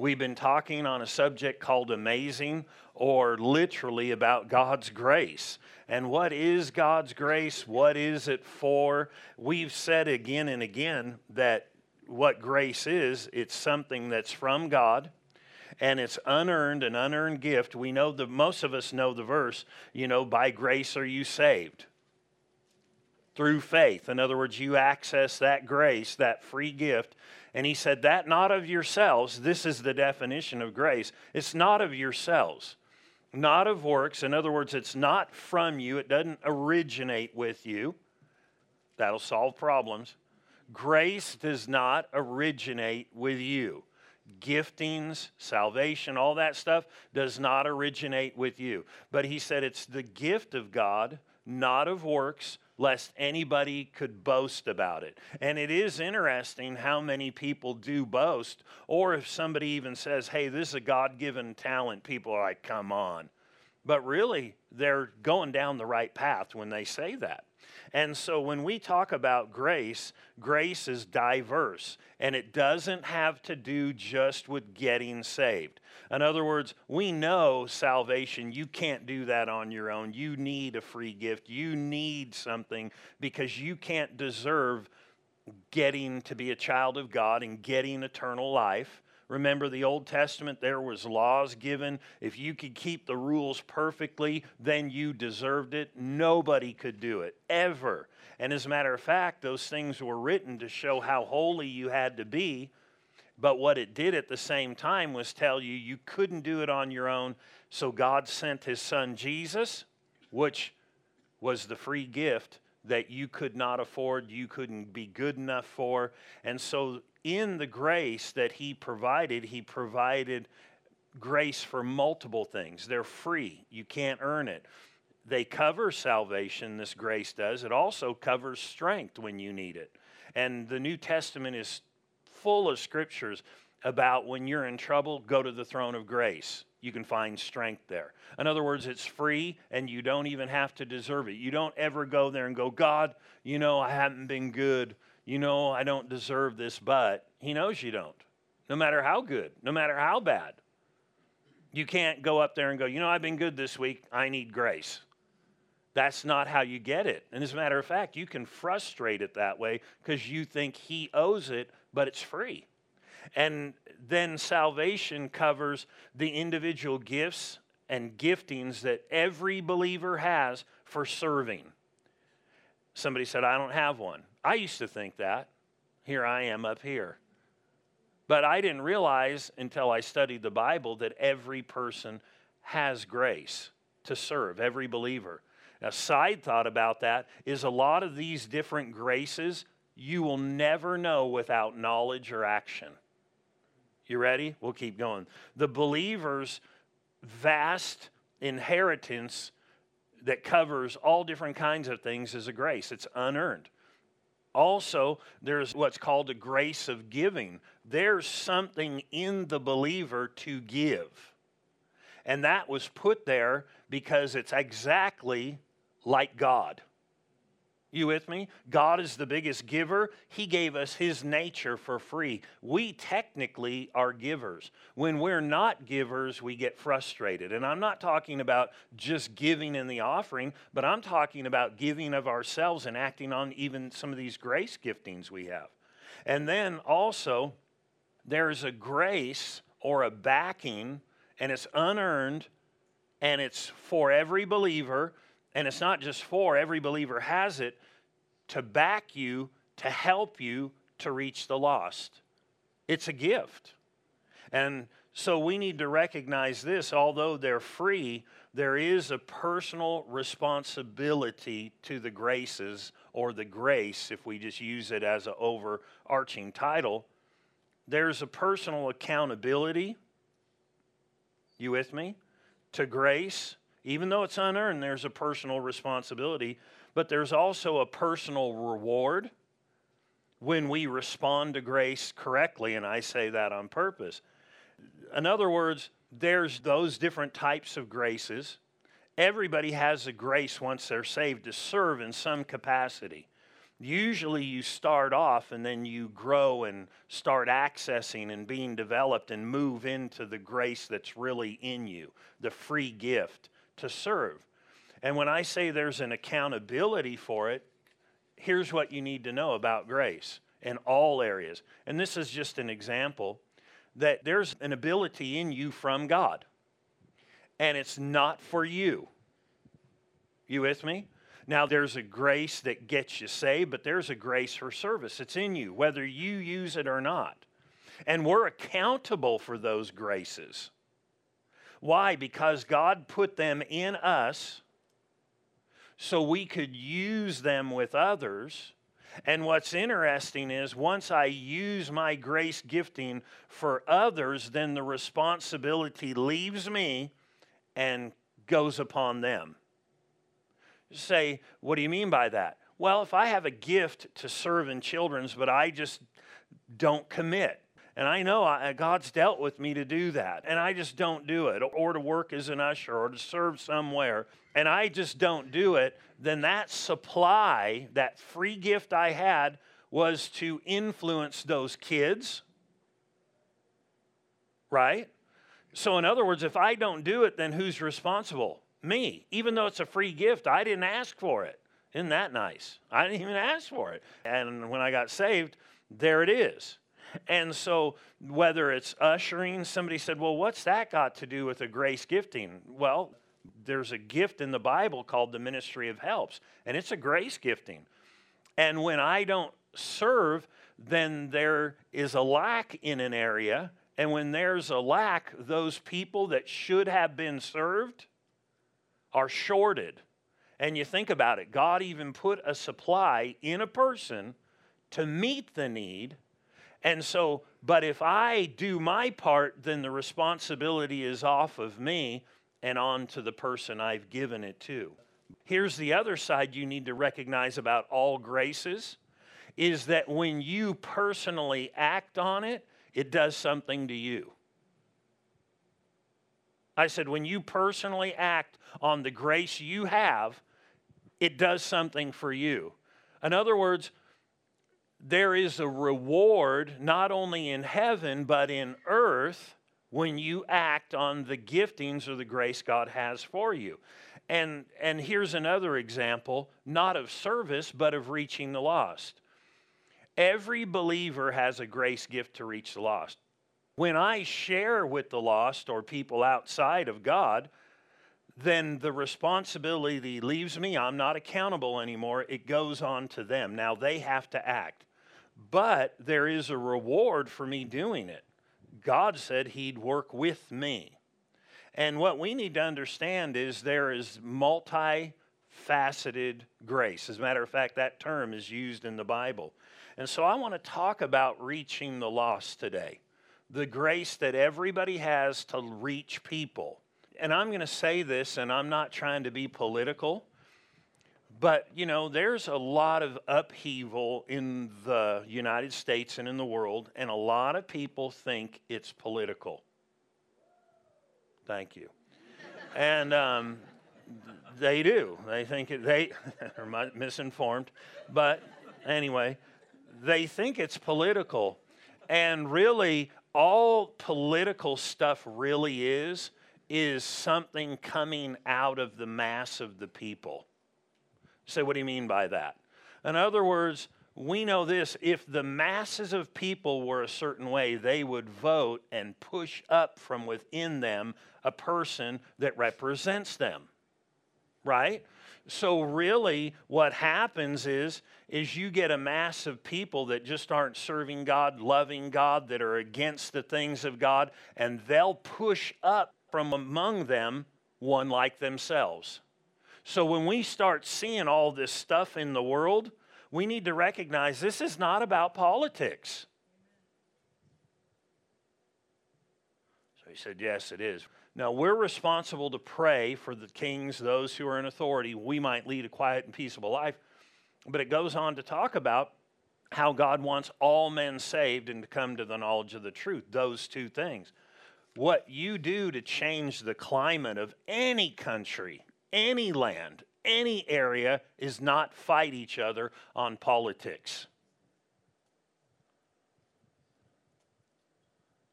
We've been talking on a subject called amazing, or literally about God's grace. And what is God's grace? What is it for? We've said again and again that what grace is, it's something that's from God and it's unearned, an unearned gift. We know that most of us know the verse, you know, by grace are you saved through faith. In other words, you access that grace, that free gift. And he said, That not of yourselves. This is the definition of grace. It's not of yourselves, not of works. In other words, it's not from you, it doesn't originate with you. That'll solve problems. Grace does not originate with you giftings, salvation, all that stuff does not originate with you. But he said it's the gift of God, not of works, lest anybody could boast about it. And it is interesting how many people do boast, or if somebody even says, hey, this is a God given talent, people are like, come on. But really, they're going down the right path when they say that. And so when we talk about grace, grace is diverse and it doesn't have to do just with getting saved. In other words, we know salvation, you can't do that on your own. You need a free gift, you need something because you can't deserve getting to be a child of God and getting eternal life. Remember the Old Testament, there was laws given. If you could keep the rules perfectly, then you deserved it. Nobody could do it, ever. And as a matter of fact, those things were written to show how holy you had to be. But what it did at the same time was tell you you couldn't do it on your own. So God sent his son Jesus, which was the free gift that you could not afford, you couldn't be good enough for. And so in the grace that He provided, He provided grace for multiple things. They're free, you can't earn it. They cover salvation, this grace does. It also covers strength when you need it. And the New Testament is full of scriptures about when you're in trouble, go to the throne of grace. You can find strength there. In other words, it's free and you don't even have to deserve it. You don't ever go there and go, God, you know, I haven't been good you know, I don't deserve this, but He knows you don't, no matter how good, no matter how bad. You can't go up there and go, you know, I've been good this week, I need grace. That's not how you get it. And as a matter of fact, you can frustrate it that way because you think He owes it, but it's free. And then salvation covers the individual gifts and giftings that every believer has for serving. Somebody said, I don't have one. I used to think that. Here I am up here. But I didn't realize until I studied the Bible that every person has grace to serve, every believer. A side thought about that is a lot of these different graces you will never know without knowledge or action. You ready? We'll keep going. The believer's vast inheritance that covers all different kinds of things is a grace, it's unearned. Also, there's what's called a grace of giving. There's something in the believer to give. And that was put there because it's exactly like God. You with me? God is the biggest giver. He gave us His nature for free. We technically are givers. When we're not givers, we get frustrated. And I'm not talking about just giving in the offering, but I'm talking about giving of ourselves and acting on even some of these grace giftings we have. And then also, there's a grace or a backing, and it's unearned, and it's for every believer and it's not just for, every believer has it to back you, to help you to reach the lost. It's a gift. And so we need to recognize this although they're free, there is a personal responsibility to the graces or the grace, if we just use it as an overarching title. There's a personal accountability. You with me? To grace. Even though it's unearned, there's a personal responsibility, but there's also a personal reward when we respond to grace correctly, and I say that on purpose. In other words, there's those different types of graces. Everybody has a grace once they're saved to serve in some capacity. Usually you start off and then you grow and start accessing and being developed and move into the grace that's really in you, the free gift to serve. And when I say there's an accountability for it, here's what you need to know about grace in all areas. And this is just an example that there's an ability in you from God, and it's not for you. You with me? Now, there's a grace that gets you saved, but there's a grace for service. It's in you, whether you use it or not. And we're accountable for those graces. Why? Because God put them in us so we could use them with others. And what's interesting is once I use my grace gifting for others, then the responsibility leaves me and goes upon them say, What do you mean by that? Well, if I have a gift to serve in children's, but I just don't commit, and I know I, uh, God's dealt with me to do that, and I just don't do it, or to work as an usher, or to serve somewhere, and I just don't do it, then that supply, that free gift I had, was to influence those kids, right? So, in other words, if I don't do it, then who's responsible? me, even though it's a free gift. I didn't ask for it. Isn't that nice? I didn't even ask for it. And when I got saved, there it is. And so, whether it's ushering, somebody said, Well, what's that got to do with a grace gifting? Well, there's a gift in the Bible called the ministry of helps, and it's a grace gifting. And when I don't serve, then there is a lack in an area. And when there's a lack, those people that should have been served are shorted. And you think about it, God even put a supply in a person to meet the need. And so, but if I do my part, then the responsibility is off of me and on to the person I've given it to. Here's the other side you need to recognize about all graces is that when you personally act on it, it does something to you. I said, when you personally act on the grace you have, it does something for you. In other words, there is a reward not only in heaven, but in earth when you act on the giftings or the grace God has for you. And, and here's another example, not of service, but of reaching the lost. Every believer has a grace gift to reach the lost. When I share with the lost or people outside of God, then the responsibility leaves me. I'm not accountable anymore. It goes on to them. Now they have to act. But there is a reward for me doing it. God said He'd work with me. And what we need to understand is there is multifaceted grace. As a matter of fact, that term is used in the Bible. And so I want to talk about reaching the lost today the grace that everybody has to reach people. And I'm going to say this, and I'm not trying to be political, but you know, there's a lot of upheaval in the United States and in the world, and a lot of people think it's political. Thank you. and um, they do. They think it, they are misinformed, but anyway, they think it's political. And really, all political stuff really is is something coming out of the mass of the people. So, what do you mean by that? In other words, we know this if the masses of people were a certain way, they would vote and push up from within them a person that represents them. Right? So really what happens is is you get a mass of people that just aren't serving God, loving God, that are against the things of God, and they'll push up from among them one like themselves. So when we start seeing all this stuff in the world, we need to recognize this is not about politics. So he said, Yes, it is. Now, we're responsible to pray for the kings, those who are in authority. We might lead a quiet and peaceable life. But it goes on to talk about how God wants all men saved and to come to the knowledge of the truth. Those two things. What you do to change the climate of any country, any land, any area is not fight each other on politics.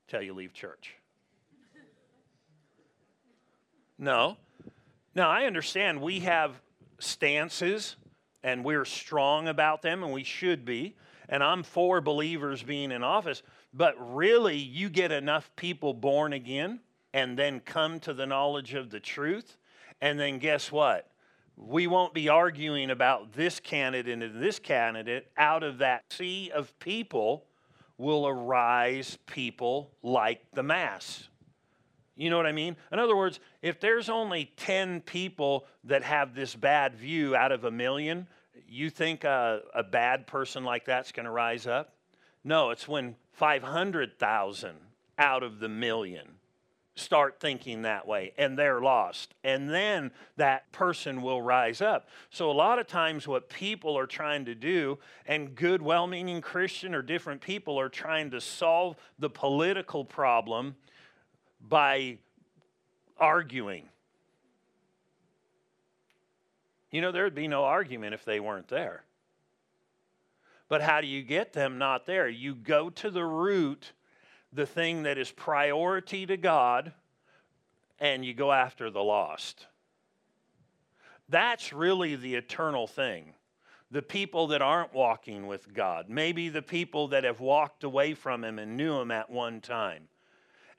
Till you leave church. No. Now, I understand we have stances and we're strong about them, and we should be. And I'm for believers being in office. But really, you get enough people born again and then come to the knowledge of the truth. And then guess what? We won't be arguing about this candidate and this candidate. Out of that sea of people will arise people like the mass. You know what I mean? In other words, if there's only 10 people that have this bad view out of a million, you think a, a bad person like that's going to rise up? No, it's when 500,000 out of the million start thinking that way and they're lost. And then that person will rise up. So, a lot of times, what people are trying to do, and good, well meaning Christian or different people are trying to solve the political problem by arguing. You know, there'd be no argument if they weren't there. But how do you get them not there? You go to the root, the thing that is priority to God, and you go after the lost. That's really the eternal thing. The people that aren't walking with God, maybe the people that have walked away from Him and knew Him at one time.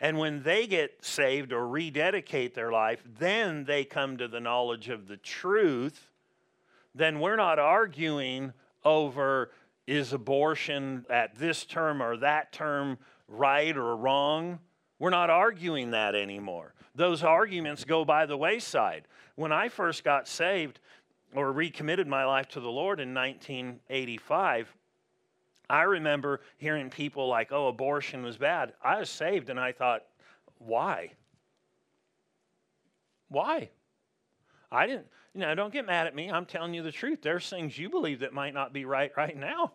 And when they get saved or rededicate their life, then they come to the knowledge of the truth. Then we're not arguing over is abortion at this term or that term right or wrong. We're not arguing that anymore. Those arguments go by the wayside. When I first got saved or recommitted my life to the Lord in 1985, I remember hearing people like, oh, abortion was bad. I was saved and I thought, why? Why? I didn't, you know, don't get mad at me. I'm telling you the truth. There's things you believe that might not be right right now.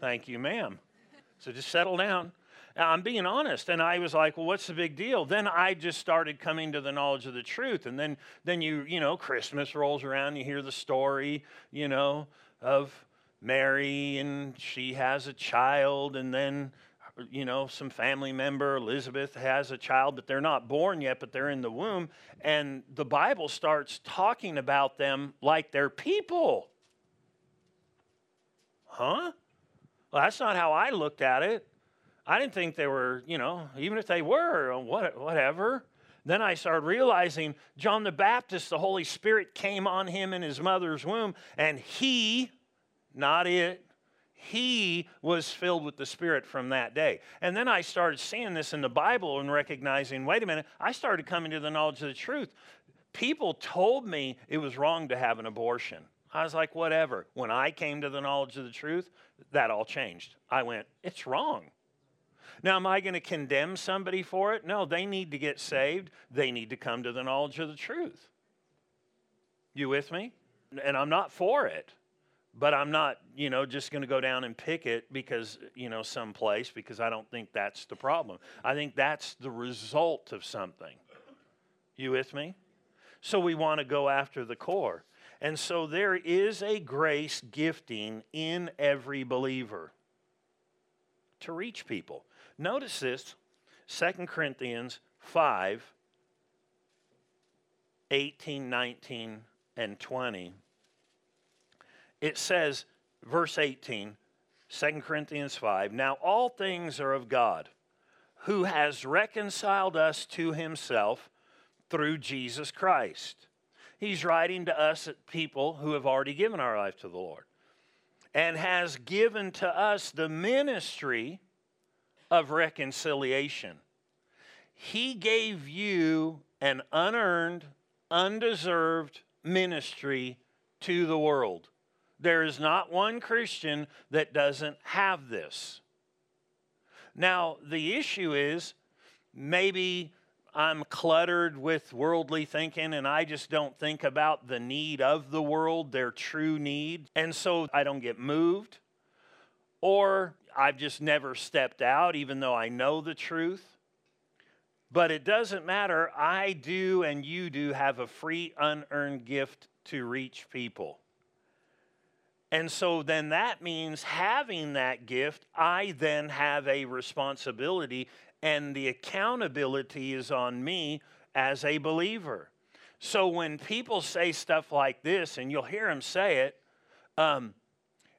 Thank you, ma'am. So just settle down. I'm being honest. And I was like, well, what's the big deal? Then I just started coming to the knowledge of the truth. And then, then you, you know, Christmas rolls around, you hear the story, you know, of Mary and she has a child, and then you know some family member Elizabeth has a child, but they're not born yet, but they're in the womb, and the Bible starts talking about them like they're people. Huh? Well, that's not how I looked at it. I didn't think they were, you know, even if they were, uh, what, whatever. Then I started realizing John the Baptist, the Holy Spirit came on him in his mother's womb, and he not it. He was filled with the Spirit from that day. And then I started seeing this in the Bible and recognizing wait a minute, I started coming to the knowledge of the truth. People told me it was wrong to have an abortion. I was like, whatever. When I came to the knowledge of the truth, that all changed. I went, it's wrong. Now, am I going to condemn somebody for it? No, they need to get saved. They need to come to the knowledge of the truth. You with me? And I'm not for it but I'm not, you know, just going to go down and pick it because, you know, someplace because I don't think that's the problem. I think that's the result of something. You with me? So we want to go after the core. And so there is a grace gifting in every believer to reach people. Notice this 2 Corinthians 5 18, 19, and 20 it says, verse 18, 2 Corinthians 5 Now all things are of God, who has reconciled us to himself through Jesus Christ. He's writing to us people who have already given our life to the Lord and has given to us the ministry of reconciliation. He gave you an unearned, undeserved ministry to the world. There is not one Christian that doesn't have this. Now, the issue is maybe I'm cluttered with worldly thinking and I just don't think about the need of the world, their true need, and so I don't get moved. Or I've just never stepped out, even though I know the truth. But it doesn't matter. I do and you do have a free, unearned gift to reach people. And so then that means having that gift, I then have a responsibility, and the accountability is on me as a believer. So when people say stuff like this, and you'll hear them say it, um,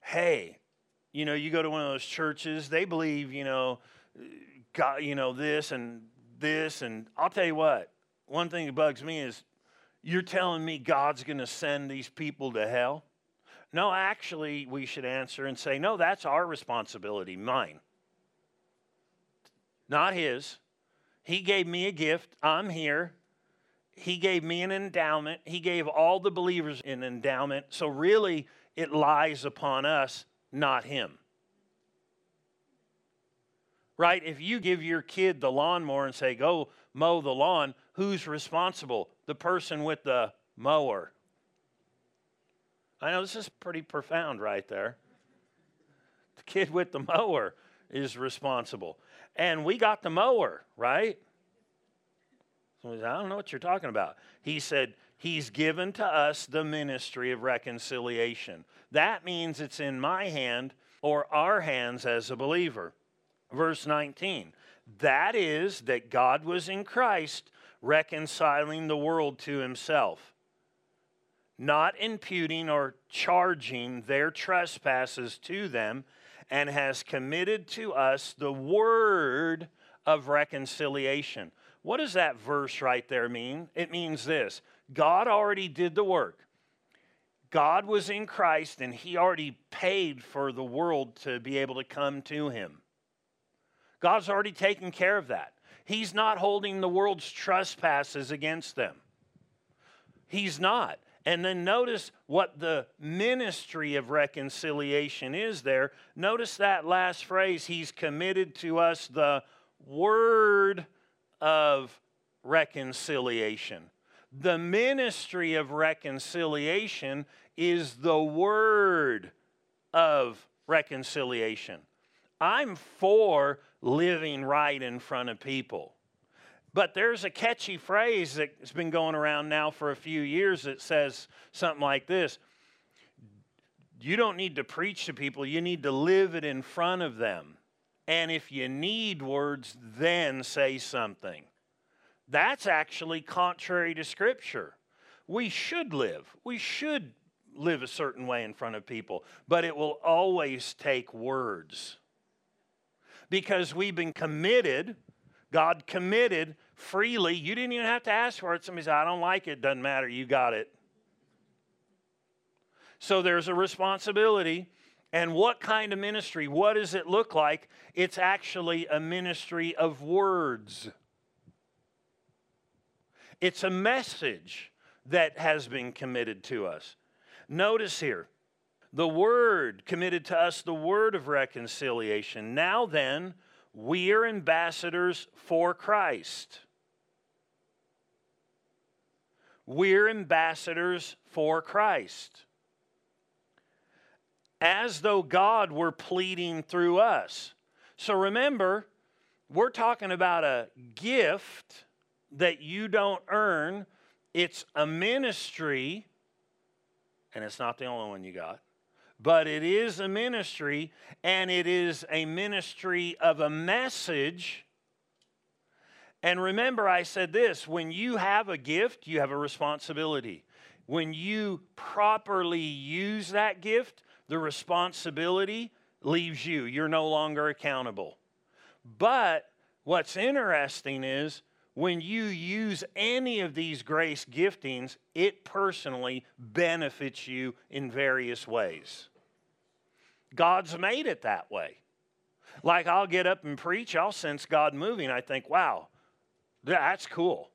hey, you know, you go to one of those churches, they believe, you know, God, you know, this and this, and I'll tell you what, one thing that bugs me is you're telling me God's going to send these people to hell? No, actually, we should answer and say, no, that's our responsibility, mine, not his. He gave me a gift. I'm here. He gave me an endowment. He gave all the believers an endowment. So, really, it lies upon us, not him. Right? If you give your kid the lawnmower and say, go mow the lawn, who's responsible? The person with the mower. I know this is pretty profound right there. The kid with the mower is responsible. And we got the mower, right? So I don't know what you're talking about. He said, He's given to us the ministry of reconciliation. That means it's in my hand or our hands as a believer. Verse 19 that is, that God was in Christ reconciling the world to himself not imputing or charging their trespasses to them, and has committed to us the word of reconciliation. What does that verse right there mean? It means this God already did the work. God was in Christ and he already paid for the world to be able to come to him. God's already taken care of that. He's not holding the world's trespasses against them. He's not. And then notice what the ministry of reconciliation is there. Notice that last phrase He's committed to us the word of reconciliation. The ministry of reconciliation is the word of reconciliation. I'm for living right in front of people. But there's a catchy phrase that's been going around now for a few years that says something like this You don't need to preach to people, you need to live it in front of them. And if you need words, then say something. That's actually contrary to Scripture. We should live. We should live a certain way in front of people, but it will always take words. Because we've been committed, God committed freely. You didn't even have to ask for it. Somebody said, I don't like it. Doesn't matter. You got it. So there's a responsibility. And what kind of ministry? What does it look like? It's actually a ministry of words. It's a message that has been committed to us. Notice here, the word committed to us, the word of reconciliation. Now then, we are ambassadors for Christ. We're ambassadors for Christ. As though God were pleading through us. So remember, we're talking about a gift that you don't earn. It's a ministry, and it's not the only one you got, but it is a ministry, and it is a ministry of a message and remember, I said this when you have a gift, you have a responsibility. When you properly use that gift, the responsibility leaves you. You're no longer accountable. But what's interesting is when you use any of these grace giftings, it personally benefits you in various ways. God's made it that way. Like I'll get up and preach, I'll sense God moving. I think, wow, that's cool.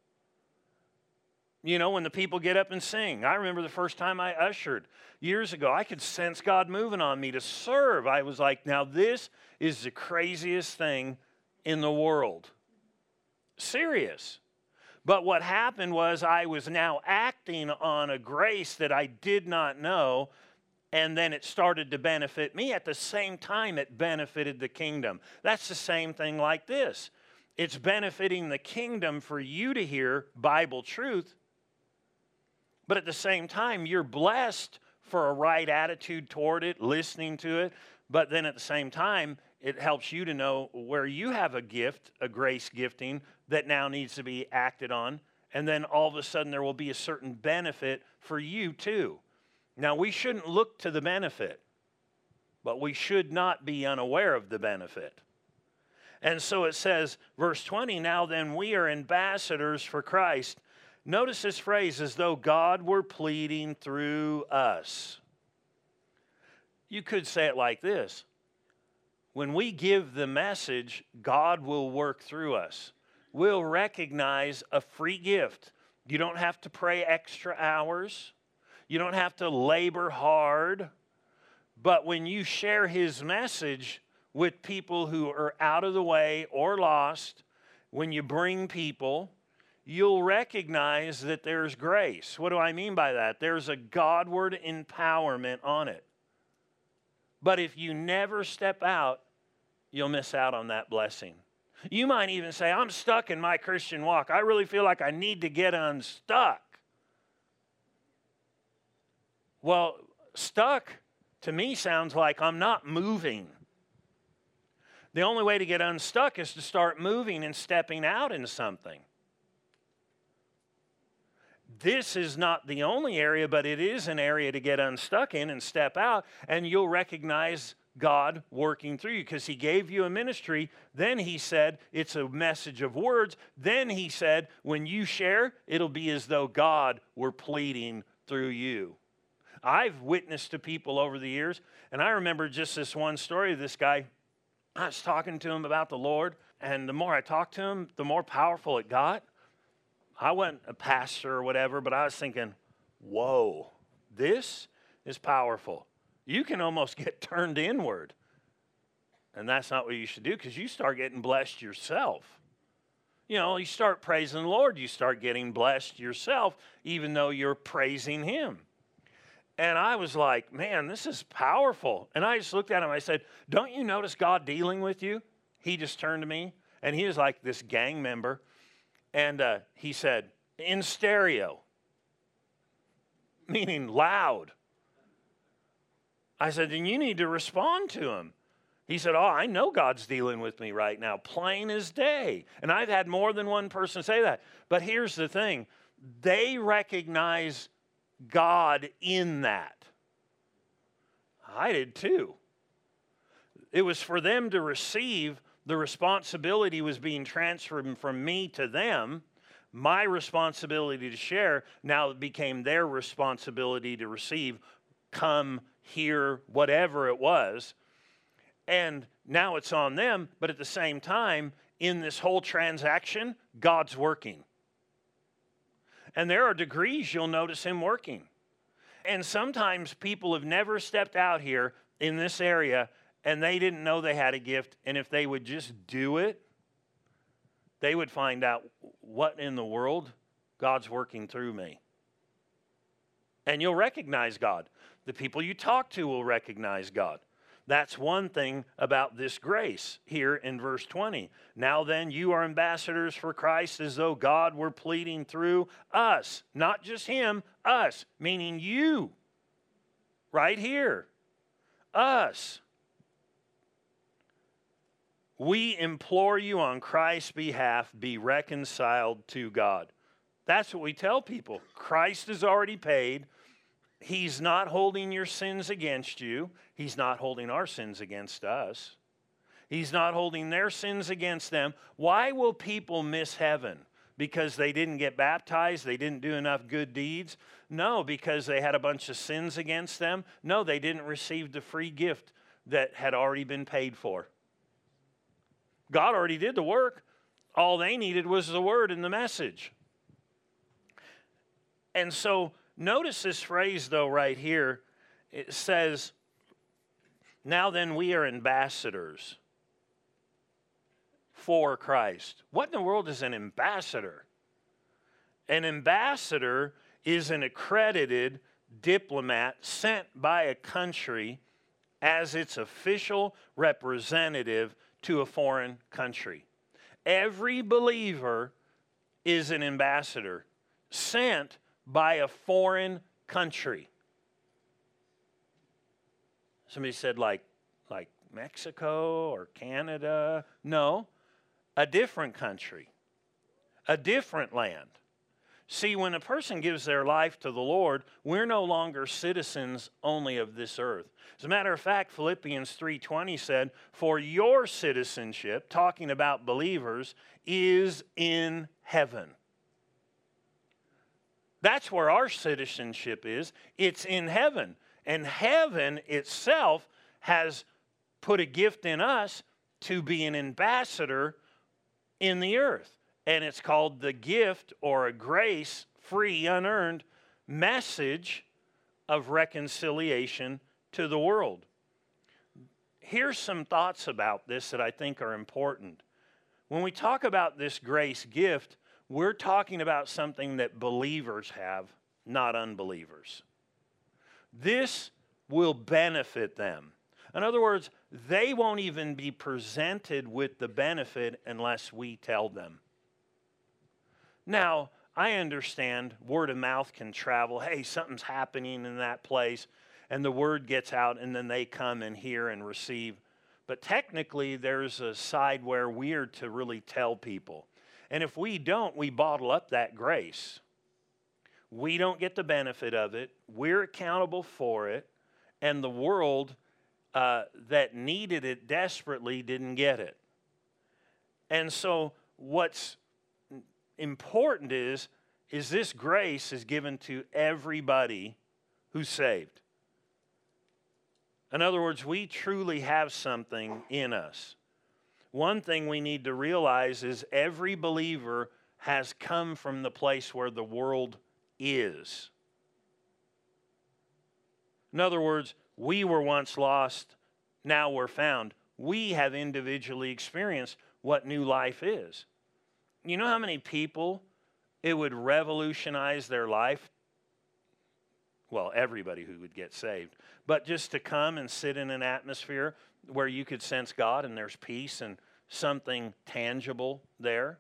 You know, when the people get up and sing. I remember the first time I ushered years ago, I could sense God moving on me to serve. I was like, now this is the craziest thing in the world. Serious. But what happened was I was now acting on a grace that I did not know, and then it started to benefit me. At the same time, it benefited the kingdom. That's the same thing like this. It's benefiting the kingdom for you to hear Bible truth, But at the same time, you're blessed for a right attitude toward it, listening to it. But then at the same time, it helps you to know where you have a gift, a grace gifting that now needs to be acted on. And then all of a sudden, there will be a certain benefit for you too. Now, we shouldn't look to the benefit, but we should not be unaware of the benefit. And so it says, verse 20, now then we are ambassadors for Christ. Notice this phrase as though God were pleading through us. You could say it like this when we give the message, God will work through us. We'll recognize a free gift. You don't have to pray extra hours, you don't have to labor hard. But when you share His message with people who are out of the way or lost, when you bring people, you'll recognize that there's grace. What do I mean by that? There's a Godward empowerment on it. But if you never step out, you'll miss out on that blessing. You might even say, I'm stuck in my Christian walk. I really feel like I need to get unstuck. Well, stuck to me sounds like I'm not moving. The only way to get unstuck is to start moving and stepping out in something. This is not the only area, but it is an area to get unstuck in and step out, and you'll recognize God working through you because He gave you a ministry. Then He said it's a message of words. Then He said when you share, it'll be as though God were pleading through you. I've witnessed to people over the years, and I remember just this one story of this guy. I was talking to him about the Lord, and the more I talked to him, the more powerful it got. I wasn't a pastor or whatever, but I was thinking, whoa, this is powerful. You can almost get turned inward. And that's not what you should do because you start getting blessed yourself. You know, you start praising the Lord, you start getting blessed yourself, even though you're praising Him. And I was like, man, this is powerful. And I just looked at him. I said, Don't you notice God dealing with you? He just turned to me and he was like this gang member. And uh, he said, in stereo, meaning loud. I said, then you need to respond to him. He said, Oh, I know God's dealing with me right now, plain as day. And I've had more than one person say that. But here's the thing they recognize God in that. I did too. It was for them to receive the responsibility was being transferred from me to them. My responsibility to share now became their responsibility to receive, come, hear, whatever it was. And now it's on them, but at the same time, in this whole transaction, God's working. And there are degrees you'll notice Him working. And sometimes people have never stepped out here in this area and they didn't know they had a gift. And if they would just do it, they would find out what in the world God's working through me. And you'll recognize God. The people you talk to will recognize God. That's one thing about this grace here in verse 20. Now then, you are ambassadors for Christ as though God were pleading through us, not just Him, us, meaning you, right here. Us. We implore you on Christ's behalf, be reconciled to God. That's what we tell people. Christ has already paid. He's not holding your sins against you. He's not holding our sins against us. He's not holding their sins against them. Why will people miss heaven? Because they didn't get baptized? They didn't do enough good deeds? No, because they had a bunch of sins against them? No, they didn't receive the free gift that had already been paid for. God already did the work. All they needed was the word and the message. And so notice this phrase, though, right here. It says, Now then, we are ambassadors for Christ. What in the world is an ambassador? An ambassador is an accredited diplomat sent by a country as its official representative to a foreign country. Every believer is an ambassador sent by a foreign country. Somebody said, like, like Mexico or Canada. No, a different country, a different land. See, when a person gives their life to the Lord, we're no longer citizens only of this earth. As a matter of fact, Philippians 3:20 said, "For your citizenship, talking about believers, is in heaven." That's where our citizenship is. It's in heaven. And heaven itself has put a gift in us to be an ambassador in the earth and it's called the gift or a grace, free, unearned message of reconciliation to the world. Here's some thoughts about this that I think are important. When we talk about this grace gift, we're talking about something that believers have, not unbelievers. This will benefit them. In other words, they won't even be presented with the benefit unless we tell them. Now, I understand word of mouth can travel. Hey, something's happening in that place, and the word gets out, and then they come and hear and receive. But technically, there's a side where we're to really tell people. And if we don't, we bottle up that grace. We don't get the benefit of it, we're accountable for it, and the world uh, that needed it desperately didn't get it. And so, what's important is is this grace is given to everybody who's saved. In other words, we truly have something in us. One thing we need to realize is every believer has come from the place where the world is. In other words, we were once lost, now we're found. We have individually experienced what new life is. You know how many people it would revolutionize their life? Well, everybody who would get saved. But just to come and sit in an atmosphere where you could sense God and there's peace and something tangible there.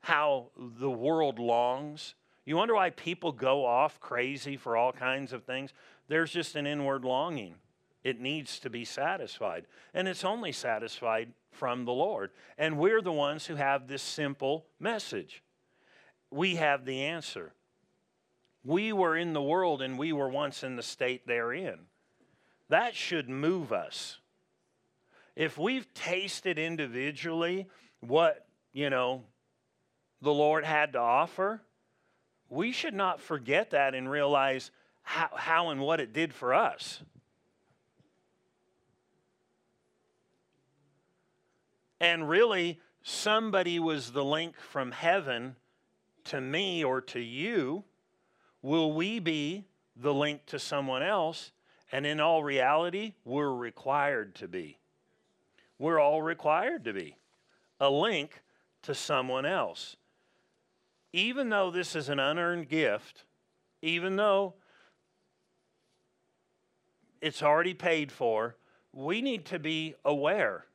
How the world longs. You wonder why people go off crazy for all kinds of things? There's just an inward longing. It needs to be satisfied. And it's only satisfied from the Lord. And we're the ones who have this simple message. We have the answer. We were in the world and we were once in the state they're in. That should move us. If we've tasted individually what, you know, the Lord had to offer, we should not forget that and realize how, how and what it did for us. And really, somebody was the link from heaven to me or to you. Will we be the link to someone else? And in all reality, we're required to be. We're all required to be a link to someone else. Even though this is an unearned gift, even though it's already paid for, we need to be aware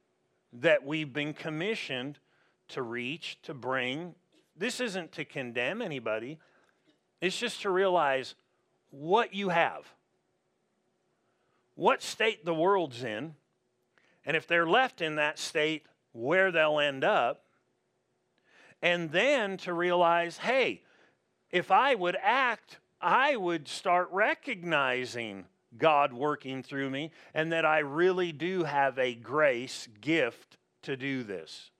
that we've been commissioned to reach, to bring. This isn't to condemn anybody, it's just to realize what you have, what state the world's in, and if they're left in that state, where they'll end up. And then to realize, hey, if I would act, I would start recognizing God working through me, and that I really do have a grace gift to do this.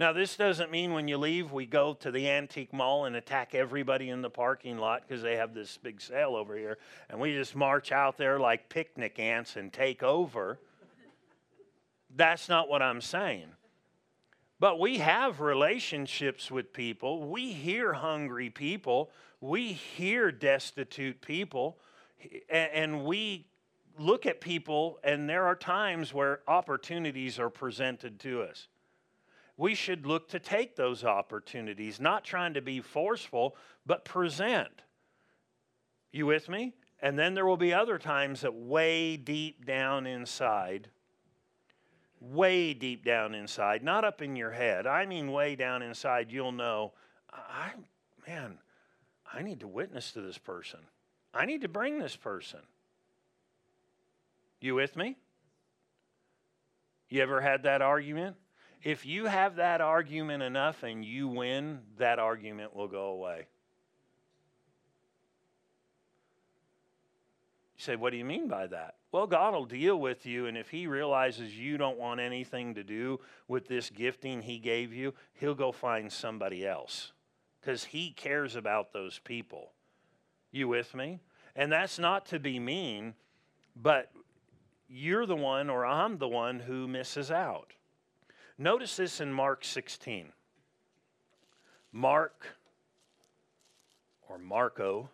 Now, this doesn't mean when you leave, we go to the antique mall and attack everybody in the parking lot because they have this big sale over here, and we just march out there like picnic ants and take over. That's not what I'm saying. But we have relationships with people. We hear hungry people. We hear destitute people and we look at people, and there are times where opportunities are presented to us. We should look to take those opportunities, not trying to be forceful, but present. You with me? And then there will be other times that way deep down inside, way deep down inside, not up in your head, I mean way down inside, you'll know, I, man, I need to witness to this person. I need to bring this person. You with me? You ever had that argument? If you have that argument enough and you win, that argument will go away. You say, What do you mean by that? Well, God will deal with you, and if He realizes you don't want anything to do with this gifting He gave you, He'll go find somebody else because He cares about those people. You with me? And that's not to be mean, but you're the one, or I'm the one, who misses out. Notice this in Mark 16. Mark, or Marco,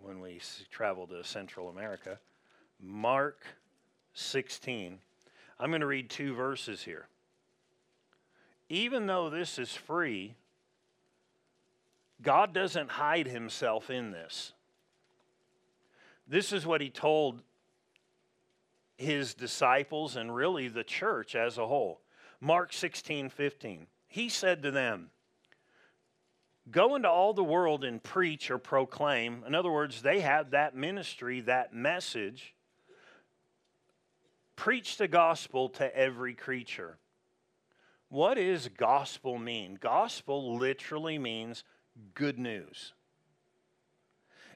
when we travel to Central America. Mark 16. I'm going to read two verses here. Even though this is free, God doesn't hide himself in this. This is what he told his disciples and really the church as a whole. Mark 16, 15. He said to them, Go into all the world and preach or proclaim. In other words, they have that ministry, that message. Preach the gospel to every creature. What does gospel mean? Gospel literally means good news.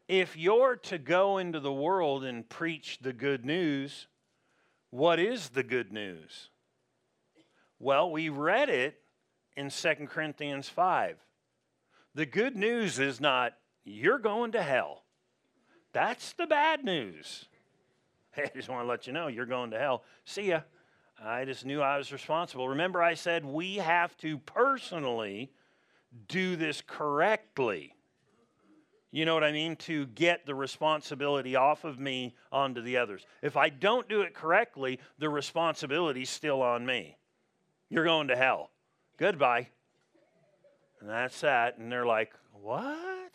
If you're to go into the world and preach the good news, what is the good news? Well, we read it in 2 Corinthians 5. The good news is not, you're going to hell. That's the bad news. Hey, I just want to let you know, you're going to hell. See ya. I just knew I was responsible. Remember, I said we have to personally do this correctly. You know what I mean? To get the responsibility off of me onto the others. If I don't do it correctly, the responsibility's still on me. You're going to hell. Goodbye. And that's that. And they're like, what?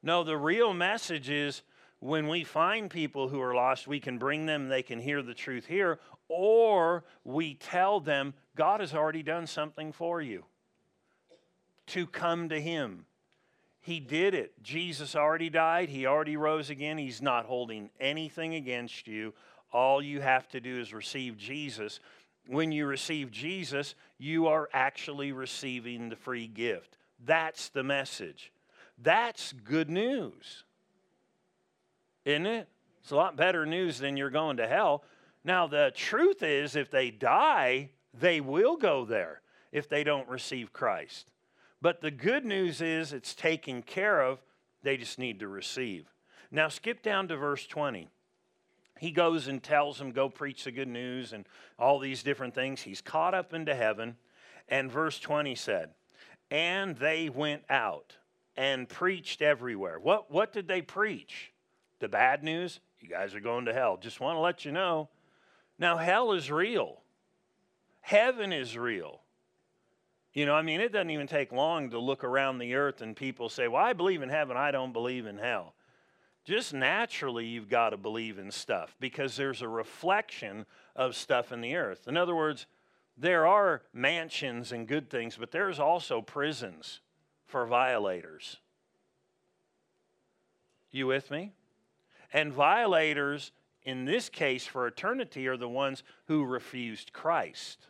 No, the real message is when we find people who are lost, we can bring them, they can hear the truth here, or we tell them, God has already done something for you to come to Him. He did it. Jesus already died. He already rose again. He's not holding anything against you. All you have to do is receive Jesus when you receive Jesus, you are actually receiving the free gift. That's the message. That's good news. Isn't it? It's a lot better news than you're going to hell. Now, the truth is, if they die, they will go there if they don't receive Christ. But the good news is it's taken care of, they just need to receive. Now, skip down to verse 20 he goes and tells them, Go preach the good news and all these different things. He's caught up into heaven. And verse 20 said, And they went out and preached everywhere. What, what did they preach? The bad news? You guys are going to hell. Just want to let you know. Now, hell is real, heaven is real. You know, I mean, it doesn't even take long to look around the earth and people say, Well, I believe in heaven, I don't believe in hell just naturally you've got to believe in stuff because there's a reflection of stuff in the earth. In other words, there are mansions and good things, but there's also prisons for violators. You with me? And violators, in this case for eternity, are the ones who refused Christ.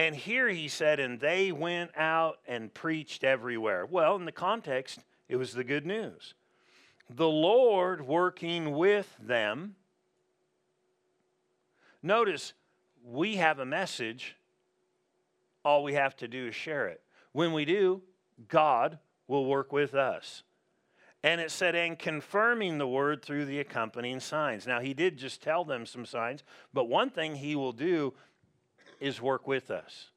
And here he said, and they went out and preached everywhere. Well, in the context, it was the good news the Lord working with them. Notice, we have a message. All we have to do is share it. When we do, God will work with us. And it said, and confirming the word through the accompanying signs. Now, he did just tell them some signs, but one thing he will do is work with us.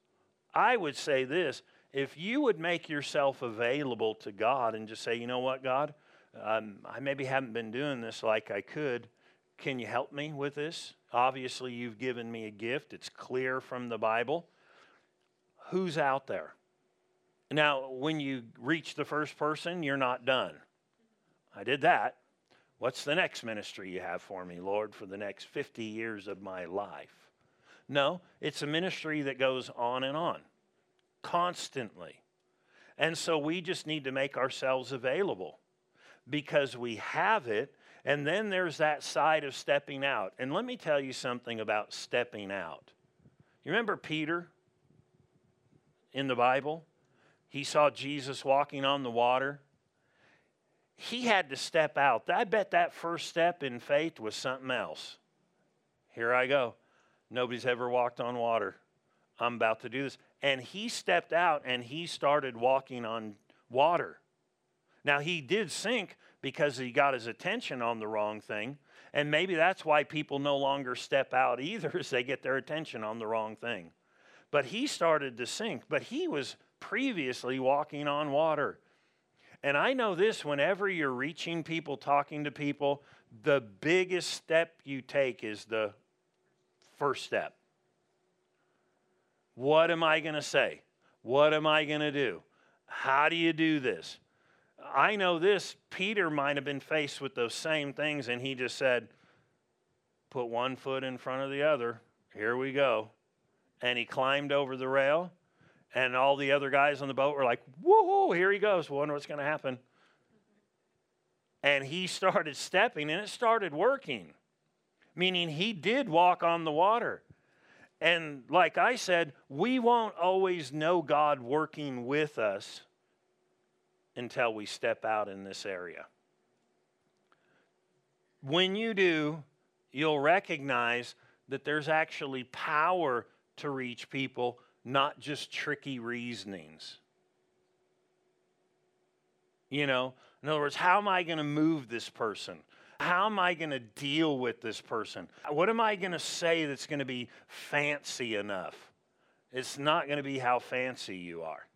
I would say this if you would make yourself available to God and just say, you know what, God, um, I maybe haven't been doing this like I could. Can you help me with this? Obviously, you've given me a gift. It's clear from the Bible. Who's out there? Now, when you reach the first person, you're not done. I did that. What's the next ministry you have for me, Lord, for the next 50 years of my life? No, it's a ministry that goes on and on, constantly. And so we just need to make ourselves available because we have it. And then there's that side of stepping out. And let me tell you something about stepping out. You remember Peter in the Bible? He saw Jesus walking on the water. He had to step out. I bet that first step in faith was something else. Here I go. Nobody's ever walked on water. I'm about to do this. And he stepped out and he started walking on water. Now, he did sink because he got his attention on the wrong thing. And maybe that's why people no longer step out either, as they get their attention on the wrong thing. But he started to sink, but he was previously walking on water. And I know this whenever you're reaching people, talking to people, the biggest step you take is the first step. What am I going to say? What am I going to do? How do you do this? I know this. Peter might have been faced with those same things, and he just said, Put one foot in front of the other. Here we go. And he climbed over the rail, and all the other guys on the boat were like, Whoa, here he goes. Wonder what's going to happen. And he started stepping, and it started working, meaning he did walk on the water. And like I said, we won't always know God working with us until we step out in this area. When you do, you'll recognize that there's actually power to reach people, not just tricky reasonings. You know, in other words, how am I going to move this person? How am I going to deal with this person? What am I going to say that's going to be fancy enough? It's not going to be how fancy you are.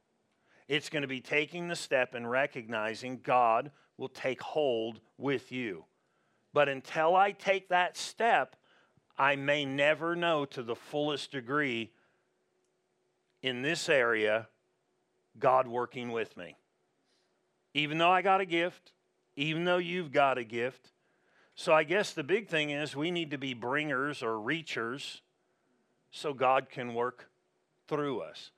It's going to be taking the step and recognizing God will take hold with you. But until I take that step, I may never know to the fullest degree in this area God working with me. Even though I got a gift, even though you've got a gift. So I guess the big thing is we need to be bringers or reachers so God can work through us.